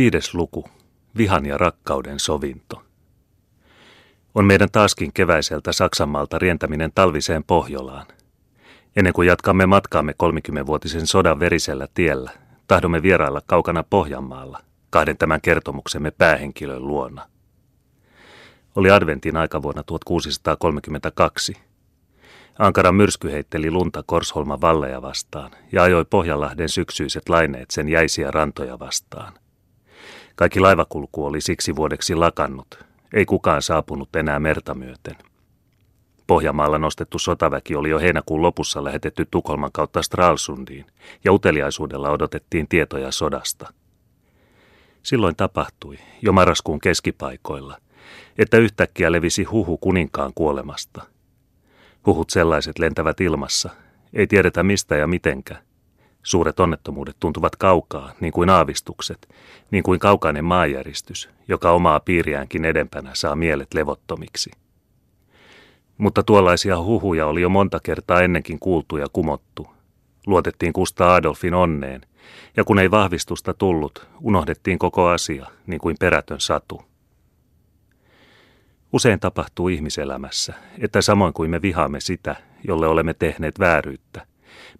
Viides luku. Vihan ja rakkauden sovinto. On meidän taaskin keväiseltä Saksanmaalta rientäminen talviseen Pohjolaan. Ennen kuin jatkamme matkaamme 30-vuotisen sodan verisellä tiellä, tahdomme vierailla kaukana Pohjanmaalla, kahden tämän kertomuksemme päähenkilön luona. Oli adventin aikavuonna 1632. Ankaran myrsky heitteli lunta Korsholman valleja vastaan ja ajoi Pohjanlahden syksyiset laineet sen jäisiä rantoja vastaan. Kaikki laivakulku oli siksi vuodeksi lakannut. Ei kukaan saapunut enää merta myöten. Pohjanmaalla nostettu sotaväki oli jo heinäkuun lopussa lähetetty Tukholman kautta Stralsundiin, ja uteliaisuudella odotettiin tietoja sodasta. Silloin tapahtui, jo marraskuun keskipaikoilla, että yhtäkkiä levisi huhu kuninkaan kuolemasta. Huhut sellaiset lentävät ilmassa, ei tiedetä mistä ja mitenkä – Suuret onnettomuudet tuntuvat kaukaa, niin kuin aavistukset, niin kuin kaukainen maanjäristys, joka omaa piiriäänkin edempänä saa mielet levottomiksi. Mutta tuollaisia huhuja oli jo monta kertaa ennenkin kuultu ja kumottu. Luotettiin Kusta Adolfin onneen, ja kun ei vahvistusta tullut, unohdettiin koko asia, niin kuin perätön satu. Usein tapahtuu ihmiselämässä, että samoin kuin me vihaamme sitä, jolle olemme tehneet vääryyttä,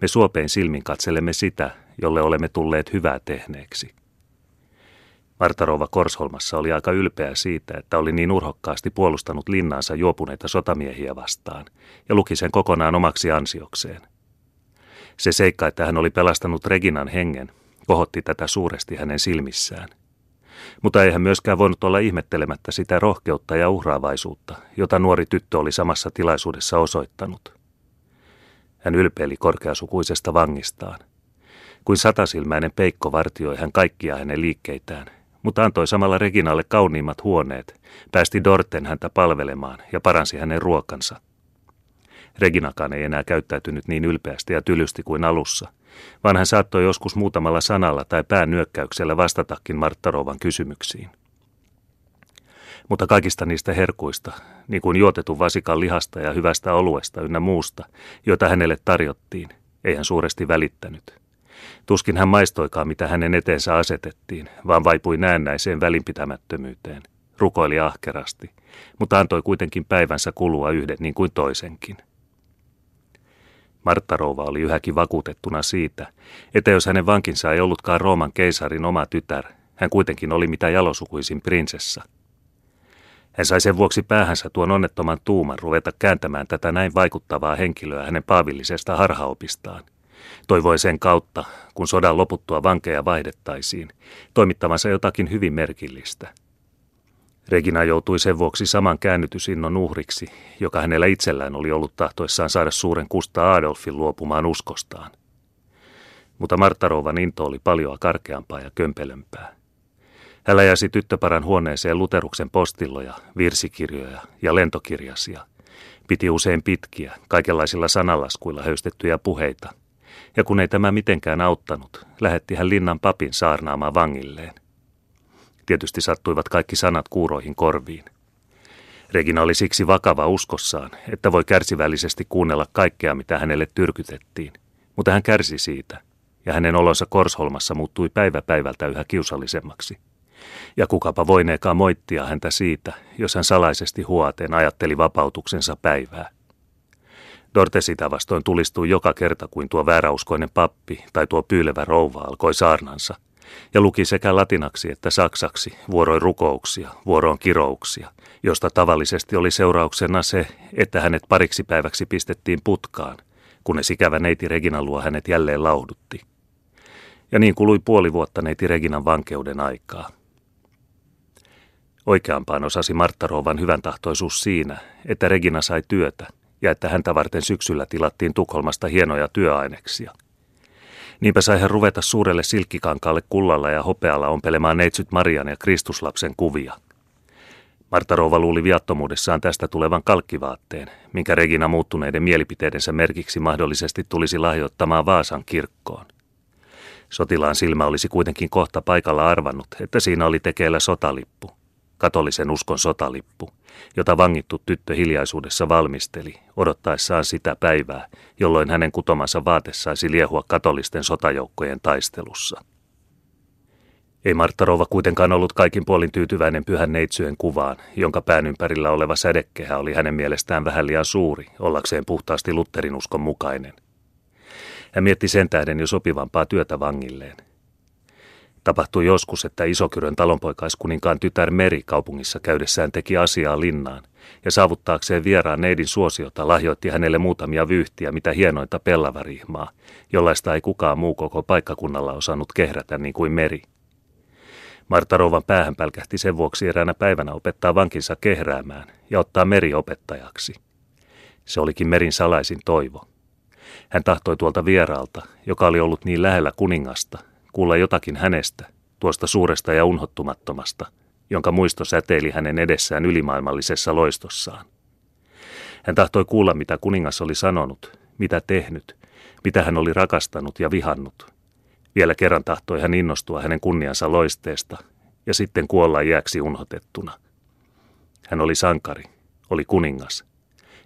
me suopein silmin katselemme sitä, jolle olemme tulleet hyvää tehneeksi. Marta Rouva Korsholmassa oli aika ylpeä siitä, että oli niin urhokkaasti puolustanut linnaansa juopuneita sotamiehiä vastaan ja luki sen kokonaan omaksi ansiokseen. Se seikka, että hän oli pelastanut Reginan hengen, kohotti tätä suuresti hänen silmissään. Mutta ei hän myöskään voinut olla ihmettelemättä sitä rohkeutta ja uhraavaisuutta, jota nuori tyttö oli samassa tilaisuudessa osoittanut. Hän ylpeili korkeasukuisesta vangistaan. Kuin satasilmäinen peikko vartioi hän kaikkia hänen liikkeitään, mutta antoi samalla Reginalle kauniimmat huoneet, päästi Dorten häntä palvelemaan ja paransi hänen ruokansa. Reginakaan ei enää käyttäytynyt niin ylpeästi ja tylysti kuin alussa, vaan hän saattoi joskus muutamalla sanalla tai pään nyökkäyksellä vastatakin Marttarovan kysymyksiin. Mutta kaikista niistä herkuista, niin kuin juotetun vasikan lihasta ja hyvästä oluesta ynnä muusta, joita hänelle tarjottiin, ei hän suuresti välittänyt. Tuskin hän maistoikaan, mitä hänen eteensä asetettiin, vaan vaipui näennäiseen välinpitämättömyyteen. Rukoili ahkerasti, mutta antoi kuitenkin päivänsä kulua yhden niin kuin toisenkin. Martta Rouva oli yhäkin vakuutettuna siitä, että jos hänen vankinsa ei ollutkaan Rooman keisarin oma tytär, hän kuitenkin oli mitä jalosukuisin prinsessa – hän sai sen vuoksi päähänsä tuon onnettoman tuuman ruveta kääntämään tätä näin vaikuttavaa henkilöä hänen paavillisesta harhaopistaan. Toivoi sen kautta, kun sodan loputtua vankeja vaihdettaisiin, toimittamansa jotakin hyvin merkillistä. Regina joutui sen vuoksi saman käännytysinnon uhriksi, joka hänellä itsellään oli ollut tahtoissaan saada suuren Kusta Adolfin luopumaan uskostaan. Mutta Marttarovan into oli paljon karkeampaa ja kömpelömpää. Hän läjäsi tyttöparan huoneeseen luteruksen postilloja, virsikirjoja ja lentokirjasia. Piti usein pitkiä, kaikenlaisilla sanalaskuilla höystettyjä puheita. Ja kun ei tämä mitenkään auttanut, lähetti hän linnan papin saarnaamaan vangilleen. Tietysti sattuivat kaikki sanat kuuroihin korviin. Regina oli siksi vakava uskossaan, että voi kärsivällisesti kuunnella kaikkea, mitä hänelle tyrkytettiin. Mutta hän kärsi siitä, ja hänen olonsa Korsholmassa muuttui päivä päivältä yhä kiusallisemmaksi. Ja kukapa voineekaan moittia häntä siitä, jos hän salaisesti huoteen ajatteli vapautuksensa päivää. Dorte sitä vastoin tulistui joka kerta, kuin tuo vääräuskoinen pappi tai tuo pyylevä rouva alkoi saarnansa, ja luki sekä latinaksi että saksaksi vuoroin rukouksia, vuoroon kirouksia, josta tavallisesti oli seurauksena se, että hänet pariksi päiväksi pistettiin putkaan, kunnes ikävä neiti Regina luo hänet jälleen laudutti. Ja niin kului puoli vuotta neiti Reginan vankeuden aikaa. Oikeampaan osasi Martta Rouvan hyvän tahtoisuus siinä, että Regina sai työtä ja että häntä varten syksyllä tilattiin Tukholmasta hienoja työaineksia. Niinpä sai hän ruveta suurelle silkkikankaalle kullalla ja hopealla ompelemaan neitsyt Marian ja Kristuslapsen kuvia. Martta Rouva luuli viattomuudessaan tästä tulevan kalkkivaatteen, minkä Regina muuttuneiden mielipiteidensä merkiksi mahdollisesti tulisi lahjoittamaan Vaasan kirkkoon. Sotilaan silmä olisi kuitenkin kohta paikalla arvannut, että siinä oli tekeillä sotalippu katolisen uskon sotalippu, jota vangittu tyttö hiljaisuudessa valmisteli, odottaessaan sitä päivää, jolloin hänen kutomansa vaate saisi liehua katolisten sotajoukkojen taistelussa. Ei Martta Rouva kuitenkaan ollut kaikin puolin tyytyväinen pyhän neitsyön kuvaan, jonka pään ympärillä oleva sädekehä oli hänen mielestään vähän liian suuri, ollakseen puhtaasti Lutterin uskon mukainen. Hän mietti sen tähden jo sopivampaa työtä vangilleen. Tapahtui joskus, että Isokyrön talonpoikaiskuninkaan tytär Meri kaupungissa käydessään teki asiaa linnaan, ja saavuttaakseen vieraan neidin suosiota lahjoitti hänelle muutamia vyyhtiä, mitä hienointa pellavarihmaa, jollaista ei kukaan muu koko paikkakunnalla osannut kehrätä niin kuin Meri. Marta Rouvan päähän pälkähti sen vuoksi eräänä päivänä opettaa vankinsa kehräämään ja ottaa Meri opettajaksi. Se olikin Merin salaisin toivo. Hän tahtoi tuolta vieraalta, joka oli ollut niin lähellä kuningasta, kuulla jotakin hänestä, tuosta suuresta ja unhottumattomasta, jonka muisto säteili hänen edessään ylimaailmallisessa loistossaan. Hän tahtoi kuulla, mitä kuningas oli sanonut, mitä tehnyt, mitä hän oli rakastanut ja vihannut. Vielä kerran tahtoi hän innostua hänen kunniansa loisteesta ja sitten kuolla jääksi unhotettuna. Hän oli sankari, oli kuningas.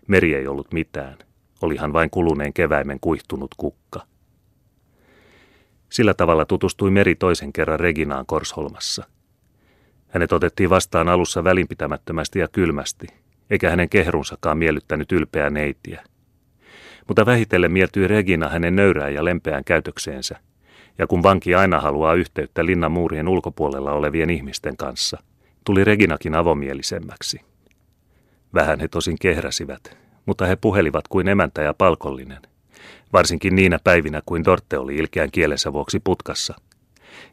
Meri ei ollut mitään, olihan vain kuluneen keväimen kuihtunut kukka – sillä tavalla tutustui Meri toisen kerran Reginaan Korsholmassa. Hänet otettiin vastaan alussa välinpitämättömästi ja kylmästi, eikä hänen kehrunsakaan miellyttänyt ylpeää neitiä. Mutta vähitellen mieltyi Regina hänen nöyrään ja lempeään käytökseensä, ja kun vanki aina haluaa yhteyttä linnan muurien ulkopuolella olevien ihmisten kanssa, tuli Reginakin avomielisemmäksi. Vähän he tosin kehräsivät, mutta he puhelivat kuin emäntä ja palkollinen – varsinkin niinä päivinä kuin Dorte oli ilkeän kielensä vuoksi putkassa.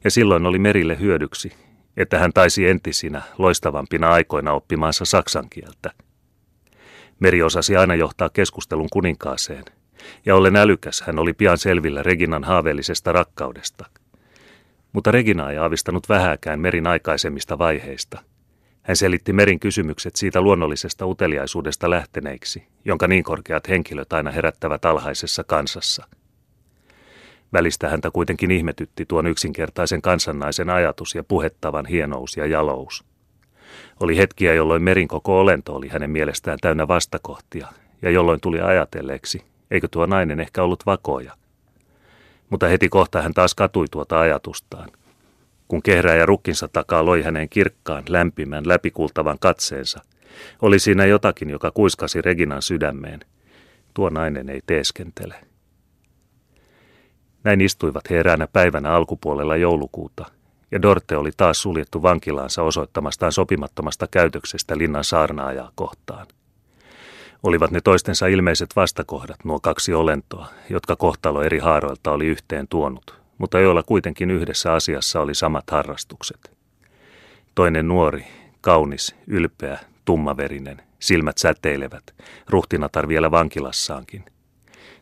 Ja silloin oli Merille hyödyksi, että hän taisi entisinä, loistavampina aikoina oppimaansa saksan kieltä. Meri osasi aina johtaa keskustelun kuninkaaseen, ja ollen älykäs hän oli pian selvillä Reginan haaveellisesta rakkaudesta. Mutta Regina ei aavistanut vähääkään Merin aikaisemmista vaiheista – hän selitti Merin kysymykset siitä luonnollisesta uteliaisuudesta lähteneiksi, jonka niin korkeat henkilöt aina herättävät alhaisessa kansassa. Välistä häntä kuitenkin ihmetytti tuon yksinkertaisen kansannaisen ajatus ja puhettavan hienous ja jalous. Oli hetkiä, jolloin Merin koko olento oli hänen mielestään täynnä vastakohtia, ja jolloin tuli ajatelleeksi, eikö tuo nainen ehkä ollut vakoja. Mutta heti kohta hän taas katui tuota ajatustaan. Kun ja rukkinsa takaa loi hänen kirkkaan, lämpimän, läpikultavan katseensa, oli siinä jotakin, joka kuiskasi Reginan sydämeen. Tuo nainen ei teeskentele. Näin istuivat he eräänä päivänä alkupuolella joulukuuta, ja Dorte oli taas suljettu vankilaansa osoittamastaan sopimattomasta käytöksestä linnan saarnaajaa kohtaan. Olivat ne toistensa ilmeiset vastakohdat, nuo kaksi olentoa, jotka kohtalo eri haaroilta oli yhteen tuonut, mutta joilla kuitenkin yhdessä asiassa oli samat harrastukset. Toinen nuori, kaunis, ylpeä, tummaverinen, silmät säteilevät, ruhtinatar vielä vankilassaankin.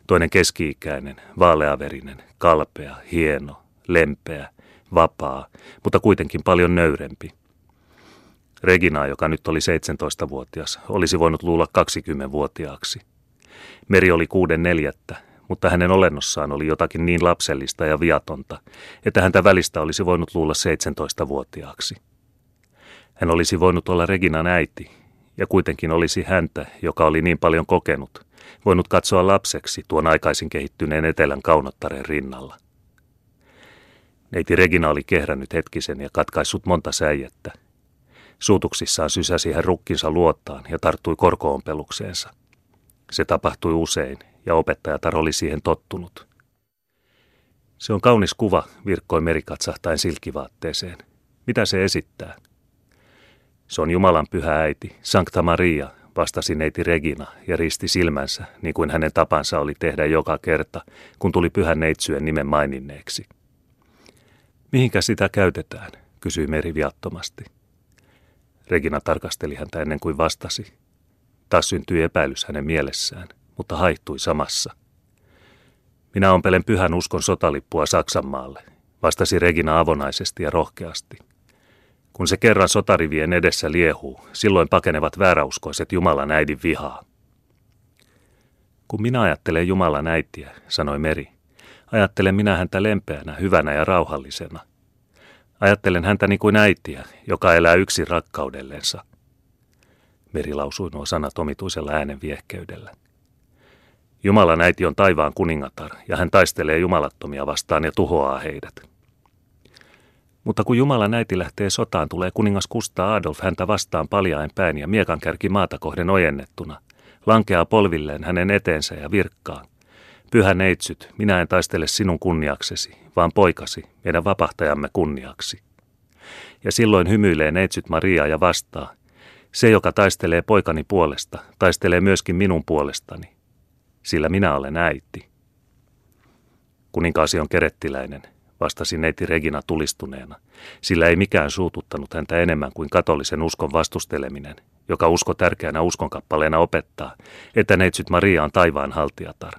Toinen keski-ikäinen, vaaleaverinen, kalpea, hieno, lempeä, vapaa, mutta kuitenkin paljon nöyrempi. Regina, joka nyt oli 17-vuotias, olisi voinut luulla 20-vuotiaaksi. Meri oli kuuden neljättä, mutta hänen olennossaan oli jotakin niin lapsellista ja viatonta, että häntä välistä olisi voinut luulla 17-vuotiaaksi. Hän olisi voinut olla Reginan äiti, ja kuitenkin olisi häntä, joka oli niin paljon kokenut, voinut katsoa lapseksi tuon aikaisin kehittyneen etelän kaunottaren rinnalla. Neiti Regina oli kehrännyt hetkisen ja katkaissut monta säijettä. Suutuksissaan sysäsi hän rukkinsa luottaan ja tarttui korkoompelukseensa. Se tapahtui usein, ja opettajatar oli siihen tottunut. Se on kaunis kuva, virkkoi Meri katsahtaen silkkivaatteeseen. Mitä se esittää? Se on Jumalan pyhä äiti, Sankta Maria, vastasi neiti Regina ja risti silmänsä, niin kuin hänen tapansa oli tehdä joka kerta, kun tuli pyhän neitsyön nimen maininneeksi. Mihinkä sitä käytetään, kysyi Meri viattomasti. Regina tarkasteli häntä ennen kuin vastasi. Taas syntyi epäilys hänen mielessään mutta haihtui samassa. Minä ompelen pyhän uskon sotalippua Saksanmaalle, vastasi Regina avonaisesti ja rohkeasti. Kun se kerran sotarivien edessä liehuu, silloin pakenevat vääräuskoiset Jumalan äidin vihaa. Kun minä ajattelen Jumalan äitiä, sanoi Meri, ajattelen minä häntä lempeänä, hyvänä ja rauhallisena. Ajattelen häntä niin kuin äitiä, joka elää yksin rakkaudellensa. Meri lausui nuo sanat omituisella äänen viehkeydellä. Jumalan äiti on taivaan kuningatar, ja hän taistelee jumalattomia vastaan ja tuhoaa heidät. Mutta kun Jumala näiti lähtee sotaan, tulee kuningas Kustaa Adolf häntä vastaan paljain päin ja miekan kärki maata kohden ojennettuna. Lankeaa polvilleen hänen eteensä ja virkkaa. Pyhä neitsyt, minä en taistele sinun kunniaksesi, vaan poikasi, meidän vapahtajamme kunniaksi. Ja silloin hymyilee neitsyt Maria ja vastaa, se, joka taistelee poikani puolesta, taistelee myöskin minun puolestani, sillä minä olen äiti. Kuninkaasi on kerettiläinen, vastasi neiti Regina tulistuneena, sillä ei mikään suututtanut häntä enemmän kuin katolisen uskon vastusteleminen, joka usko tärkeänä uskonkappaleena opettaa, että neitsyt Maria on taivaan haltijatar.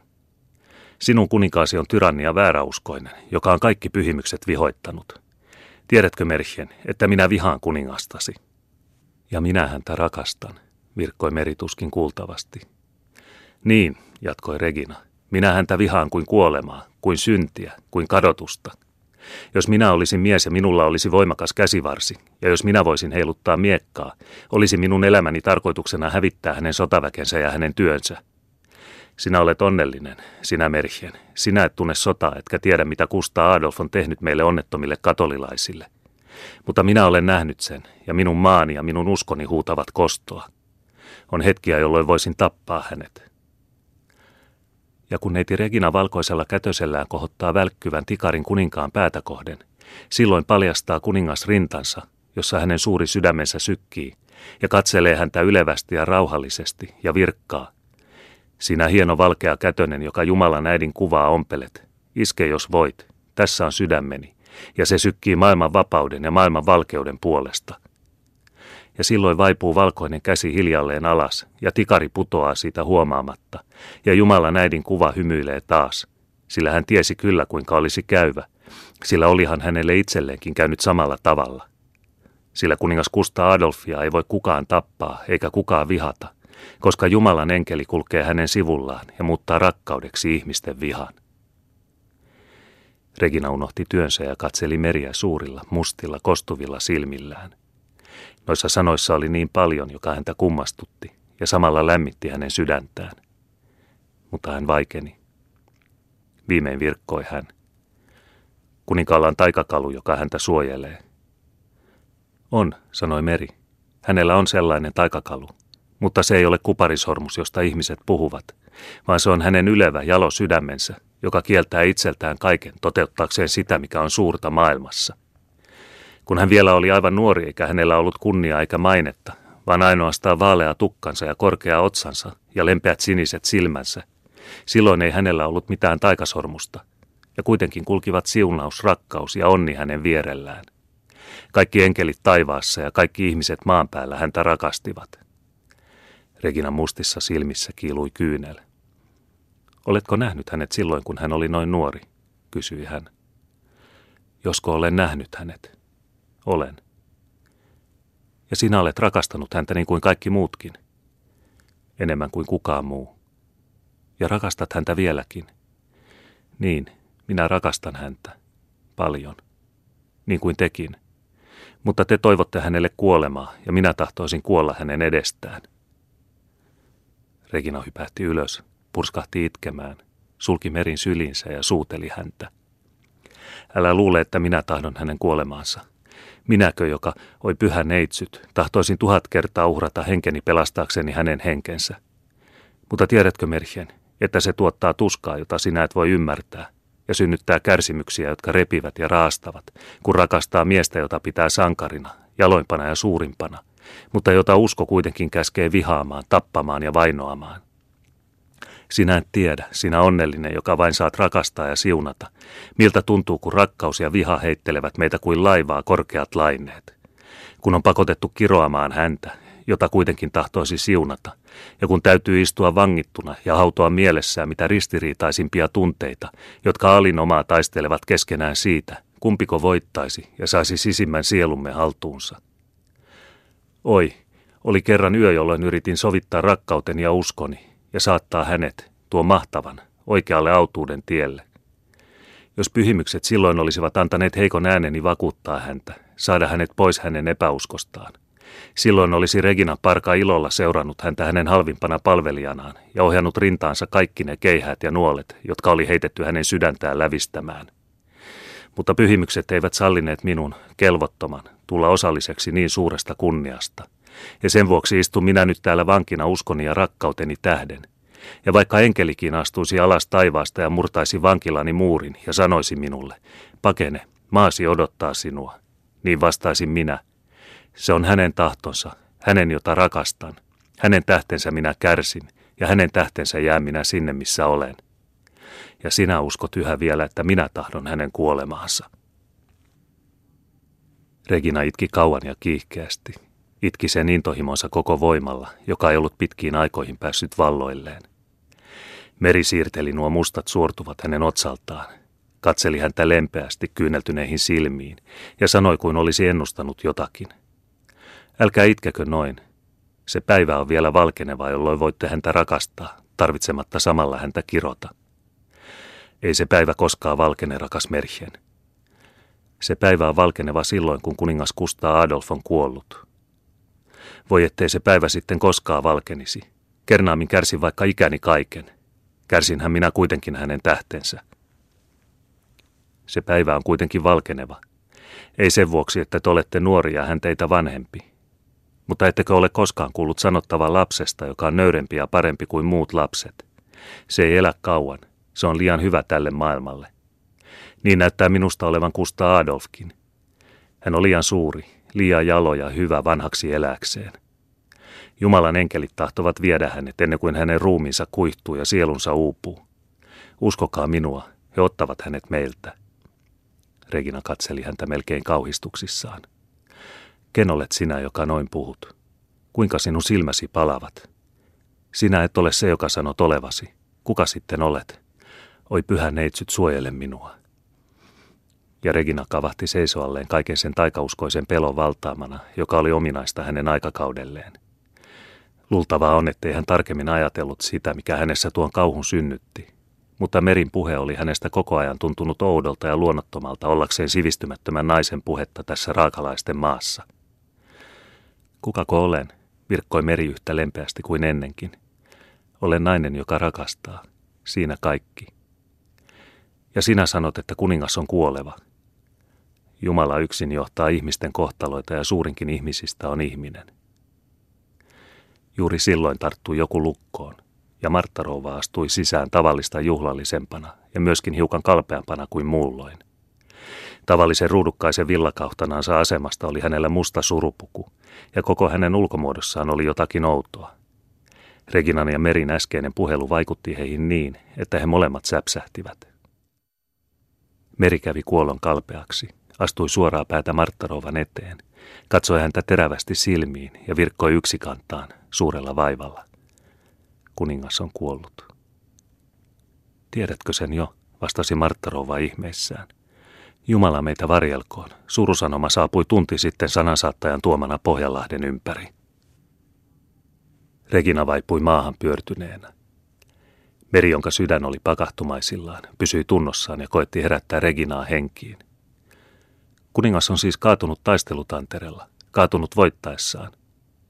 Sinun kuninkaasi on tyrannia vääräuskoinen, joka on kaikki pyhimykset vihoittanut. Tiedätkö, Merhien, että minä vihaan kuningastasi? Ja minä häntä rakastan, virkkoi merituskin kuultavasti. Niin, jatkoi Regina, minä häntä vihaan kuin kuolemaa, kuin syntiä, kuin kadotusta. Jos minä olisin mies ja minulla olisi voimakas käsivarsi, ja jos minä voisin heiluttaa miekkaa, olisi minun elämäni tarkoituksena hävittää hänen sotaväkensä ja hänen työnsä. Sinä olet onnellinen, sinä Merhien. Sinä et tunne sotaa, etkä tiedä mitä Kustaa Adolf on tehnyt meille onnettomille katolilaisille. Mutta minä olen nähnyt sen, ja minun maani ja minun uskoni huutavat kostoa. On hetkiä, jolloin voisin tappaa hänet. Ja kun neiti Regina valkoisella kätösellään kohottaa välkkyvän tikarin kuninkaan päätä kohden, silloin paljastaa kuningas rintansa, jossa hänen suuri sydämensä sykkii, ja katselee häntä ylevästi ja rauhallisesti ja virkkaa. Sinä hieno valkea kätönen, joka Jumalan äidin kuvaa ompelet. Iske jos voit. Tässä on sydämeni ja se sykkii maailman vapauden ja maailman valkeuden puolesta. Ja silloin vaipuu valkoinen käsi hiljalleen alas, ja tikari putoaa siitä huomaamatta, ja Jumalan äidin kuva hymyilee taas, sillä hän tiesi kyllä kuinka olisi käyvä, sillä olihan hänelle itselleenkin käynyt samalla tavalla. Sillä kuningas Kusta Adolfia ei voi kukaan tappaa eikä kukaan vihata, koska Jumalan enkeli kulkee hänen sivullaan ja muuttaa rakkaudeksi ihmisten vihan. Regina unohti työnsä ja katseli meriä suurilla, mustilla, kostuvilla silmillään. Noissa sanoissa oli niin paljon, joka häntä kummastutti ja samalla lämmitti hänen sydäntään. Mutta hän vaikeni. Viimein virkkoi hän. Kuninkaalla on taikakalu, joka häntä suojelee. On, sanoi Meri. Hänellä on sellainen taikakalu, mutta se ei ole kuparisormus, josta ihmiset puhuvat, vaan se on hänen ylevä jalo sydämensä – joka kieltää itseltään kaiken toteuttaakseen sitä, mikä on suurta maailmassa. Kun hän vielä oli aivan nuori eikä hänellä ollut kunnia eikä mainetta, vaan ainoastaan vaalea tukkansa ja korkea otsansa ja lempeät siniset silmänsä, silloin ei hänellä ollut mitään taikasormusta, ja kuitenkin kulkivat siunaus, rakkaus ja onni hänen vierellään. Kaikki enkelit taivaassa ja kaikki ihmiset maan päällä häntä rakastivat. Regina mustissa silmissä kiilui kyynel. Oletko nähnyt hänet silloin, kun hän oli noin nuori? kysyi hän. Josko olen nähnyt hänet? Olen. Ja sinä olet rakastanut häntä niin kuin kaikki muutkin. Enemmän kuin kukaan muu. Ja rakastat häntä vieläkin. Niin, minä rakastan häntä. Paljon. Niin kuin tekin. Mutta te toivotte hänelle kuolemaa, ja minä tahtoisin kuolla hänen edestään. Regina hypähti ylös purskahti itkemään, sulki merin sylinsä ja suuteli häntä. Älä luule, että minä tahdon hänen kuolemaansa. Minäkö, joka oi pyhä neitsyt, tahtoisin tuhat kertaa uhrata henkeni pelastaakseni hänen henkensä. Mutta tiedätkö, Merhien, että se tuottaa tuskaa, jota sinä et voi ymmärtää, ja synnyttää kärsimyksiä, jotka repivät ja raastavat, kun rakastaa miestä, jota pitää sankarina, jaloimpana ja suurimpana, mutta jota usko kuitenkin käskee vihaamaan, tappamaan ja vainoamaan. Sinä et tiedä, sinä onnellinen, joka vain saat rakastaa ja siunata. Miltä tuntuu, kun rakkaus ja viha heittelevät meitä kuin laivaa korkeat laineet. Kun on pakotettu kiroamaan häntä, jota kuitenkin tahtoisi siunata, ja kun täytyy istua vangittuna ja hautoa mielessään mitä ristiriitaisimpia tunteita, jotka alinomaa taistelevat keskenään siitä, kumpiko voittaisi ja saisi sisimmän sielumme haltuunsa. Oi, oli kerran yö, jolloin yritin sovittaa rakkauteni ja uskoni, ja saattaa hänet, tuo mahtavan, oikealle autuuden tielle. Jos pyhimykset silloin olisivat antaneet heikon ääneni vakuuttaa häntä, saada hänet pois hänen epäuskostaan. Silloin olisi Regina Parka ilolla seurannut häntä hänen halvimpana palvelijanaan ja ohjannut rintaansa kaikki ne keihät ja nuolet, jotka oli heitetty hänen sydäntään lävistämään. mutta pyhimykset eivät sallineet minun, kelvottoman, tulla osalliseksi niin suuresta kunniasta. Ja sen vuoksi istun minä nyt täällä vankina uskoni ja rakkauteni tähden. Ja vaikka enkelikin astuisi alas taivaasta ja murtaisi vankilani muurin ja sanoisi minulle, pakene, maasi odottaa sinua, niin vastaisin minä, se on hänen tahtonsa, hänen jota rakastan. Hänen tähtensä minä kärsin, ja hänen tähtensä jää minä sinne, missä olen. Ja sinä uskot yhä vielä, että minä tahdon hänen kuolemaansa. Regina itki kauan ja kiihkeästi. Itki sen intohimonsa koko voimalla, joka ei ollut pitkiin aikoihin päässyt valloilleen. Meri siirteli nuo mustat suortuvat hänen otsaltaan. Katseli häntä lempeästi kyyneltyneihin silmiin ja sanoi kuin olisi ennustanut jotakin. Älkää itkekö noin. Se päivä on vielä valkeneva, jolloin voitte häntä rakastaa, tarvitsematta samalla häntä kirota. Ei se päivä koskaan valkene, rakas Merchen. Se päivä on valkeneva silloin, kun kuningas Kustaa Adolf on kuollut. Voi ettei se päivä sitten koskaan valkenisi. Kernaamin kärsin vaikka ikäni kaiken. Kärsinhän minä kuitenkin hänen tähtensä. Se päivä on kuitenkin valkeneva. Ei sen vuoksi, että te olette nuoria hän teitä vanhempi. Mutta ettekö ole koskaan kuullut sanottavan lapsesta, joka on nöyrempi ja parempi kuin muut lapset? Se ei elä kauan. Se on liian hyvä tälle maailmalle. Niin näyttää minusta olevan Kusta Adolfkin. Hän on liian suuri, liian jalo ja hyvä vanhaksi eläkseen. Jumalan enkelit tahtovat viedä hänet ennen kuin hänen ruumiinsa kuihtuu ja sielunsa uupuu. Uskokaa minua, he ottavat hänet meiltä. Regina katseli häntä melkein kauhistuksissaan. Ken olet sinä, joka noin puhut? Kuinka sinun silmäsi palavat? Sinä et ole se, joka sanot olevasi. Kuka sitten olet? Oi pyhä neitsyt, suojele minua. Ja Regina kavahti seisoalleen kaiken sen taikauskoisen pelon valtaamana, joka oli ominaista hänen aikakaudelleen. Luultavaa on, ettei hän tarkemmin ajatellut sitä, mikä hänessä tuon kauhun synnytti. Mutta Merin puhe oli hänestä koko ajan tuntunut oudolta ja luonnottomalta ollakseen sivistymättömän naisen puhetta tässä raakalaisten maassa – Kukako olen, virkkoi meri yhtä lempeästi kuin ennenkin. Olen nainen, joka rakastaa. Siinä kaikki. Ja sinä sanot, että kuningas on kuoleva. Jumala yksin johtaa ihmisten kohtaloita ja suurinkin ihmisistä on ihminen. Juuri silloin tarttui joku lukkoon, ja Martta Rouva astui sisään tavallista juhlallisempana ja myöskin hiukan kalpeampana kuin muulloin. Tavallisen ruudukkaisen villakauhtanansa asemasta oli hänellä musta surupuku, ja koko hänen ulkomuodossaan oli jotakin outoa. Reginan ja Merin äskeinen puhelu vaikutti heihin niin, että he molemmat säpsähtivät. Meri kävi kuollon kalpeaksi, astui suoraa päätä Marttarovan eteen, katsoi häntä terävästi silmiin ja virkkoi yksikantaan suurella vaivalla. Kuningas on kuollut. Tiedätkö sen jo, vastasi Marttarova ihmeissään. Jumala meitä varjelkoon. Surusanoma saapui tunti sitten sanansaattajan tuomana Pohjanlahden ympäri. Regina vaipui maahan pyörtyneenä. Meri, jonka sydän oli pakahtumaisillaan, pysyi tunnossaan ja koetti herättää Reginaa henkiin. Kuningas on siis kaatunut taistelutanterella, kaatunut voittaessaan,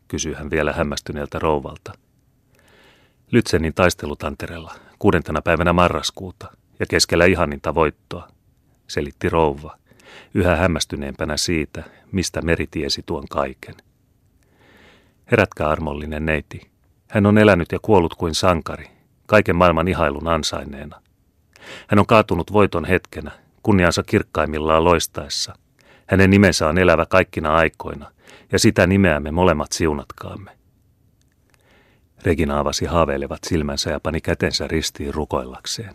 kysyi hän vielä hämmästyneeltä rouvalta. Lytsenin taistelutanterella, kuudentena päivänä marraskuuta ja keskellä ihaninta voittoa, selitti rouva, yhä hämmästyneempänä siitä, mistä meri tiesi tuon kaiken. Herätkää armollinen neiti. Hän on elänyt ja kuollut kuin sankari, kaiken maailman ihailun ansaineena. Hän on kaatunut voiton hetkenä, kunniansa kirkkaimmillaan loistaessa. Hänen nimensä on elävä kaikkina aikoina, ja sitä nimeämme molemmat siunatkaamme. Regina avasi haaveilevat silmänsä ja pani kätensä ristiin rukoillakseen.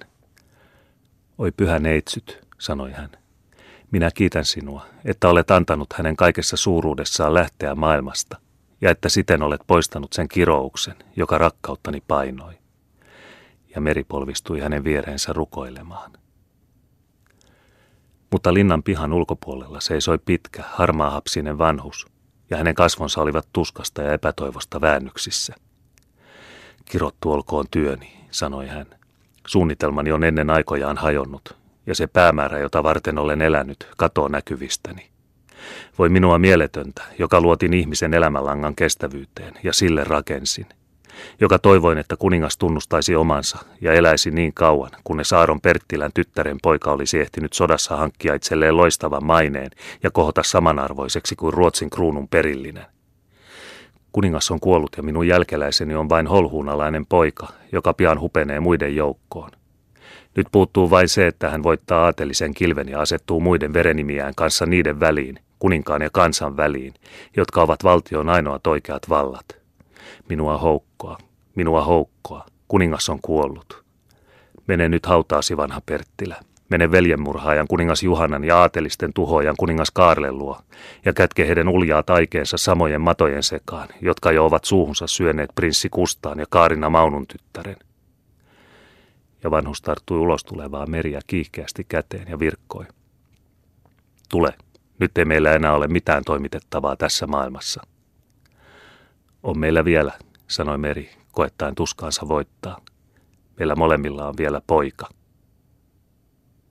Oi pyhä neitsyt, sanoi hän. Minä kiitän sinua, että olet antanut hänen kaikessa suuruudessaan lähteä maailmasta, ja että siten olet poistanut sen kirouksen, joka rakkauttani painoi. Ja meri polvistui hänen viereensä rukoilemaan. Mutta linnan pihan ulkopuolella seisoi pitkä, harmaahapsinen vanhus, ja hänen kasvonsa olivat tuskasta ja epätoivosta väännyksissä. Kirottu olkoon työni, sanoi hän. Suunnitelmani on ennen aikojaan hajonnut, ja se päämäärä, jota varten olen elänyt, katoo näkyvistäni. Voi minua mieletöntä, joka luotin ihmisen elämänlangan kestävyyteen ja sille rakensin. Joka toivoin, että kuningas tunnustaisi omansa ja eläisi niin kauan, kunnes Aaron Perttilän tyttären poika olisi ehtinyt sodassa hankkia itselleen loistavan maineen ja kohota samanarvoiseksi kuin Ruotsin kruunun perillinen. Kuningas on kuollut ja minun jälkeläiseni on vain holhuunalainen poika, joka pian hupenee muiden joukkoon. Nyt puuttuu vain se, että hän voittaa aatelisen kilven ja asettuu muiden verenimiään kanssa niiden väliin, kuninkaan ja kansan väliin, jotka ovat valtion ainoat oikeat vallat. Minua houkkoa, minua houkkoa, kuningas on kuollut. Mene nyt hautaasi vanha Perttilä. Mene veljenmurhaajan kuningas Juhanan ja aatelisten tuhoajan kuningas Kaarlen luo, ja kätke heidän uljaa taikeensa samojen matojen sekaan, jotka jo ovat suuhunsa syöneet prinssi Kustaan ja Kaarina Maunun tyttären. Ja vanhus tarttui ulos tulevaa meriä kiihkeästi käteen ja virkkoi. Tule, nyt ei meillä enää ole mitään toimitettavaa tässä maailmassa. On meillä vielä, sanoi Meri, koettaen tuskaansa voittaa. Meillä molemmilla on vielä poika.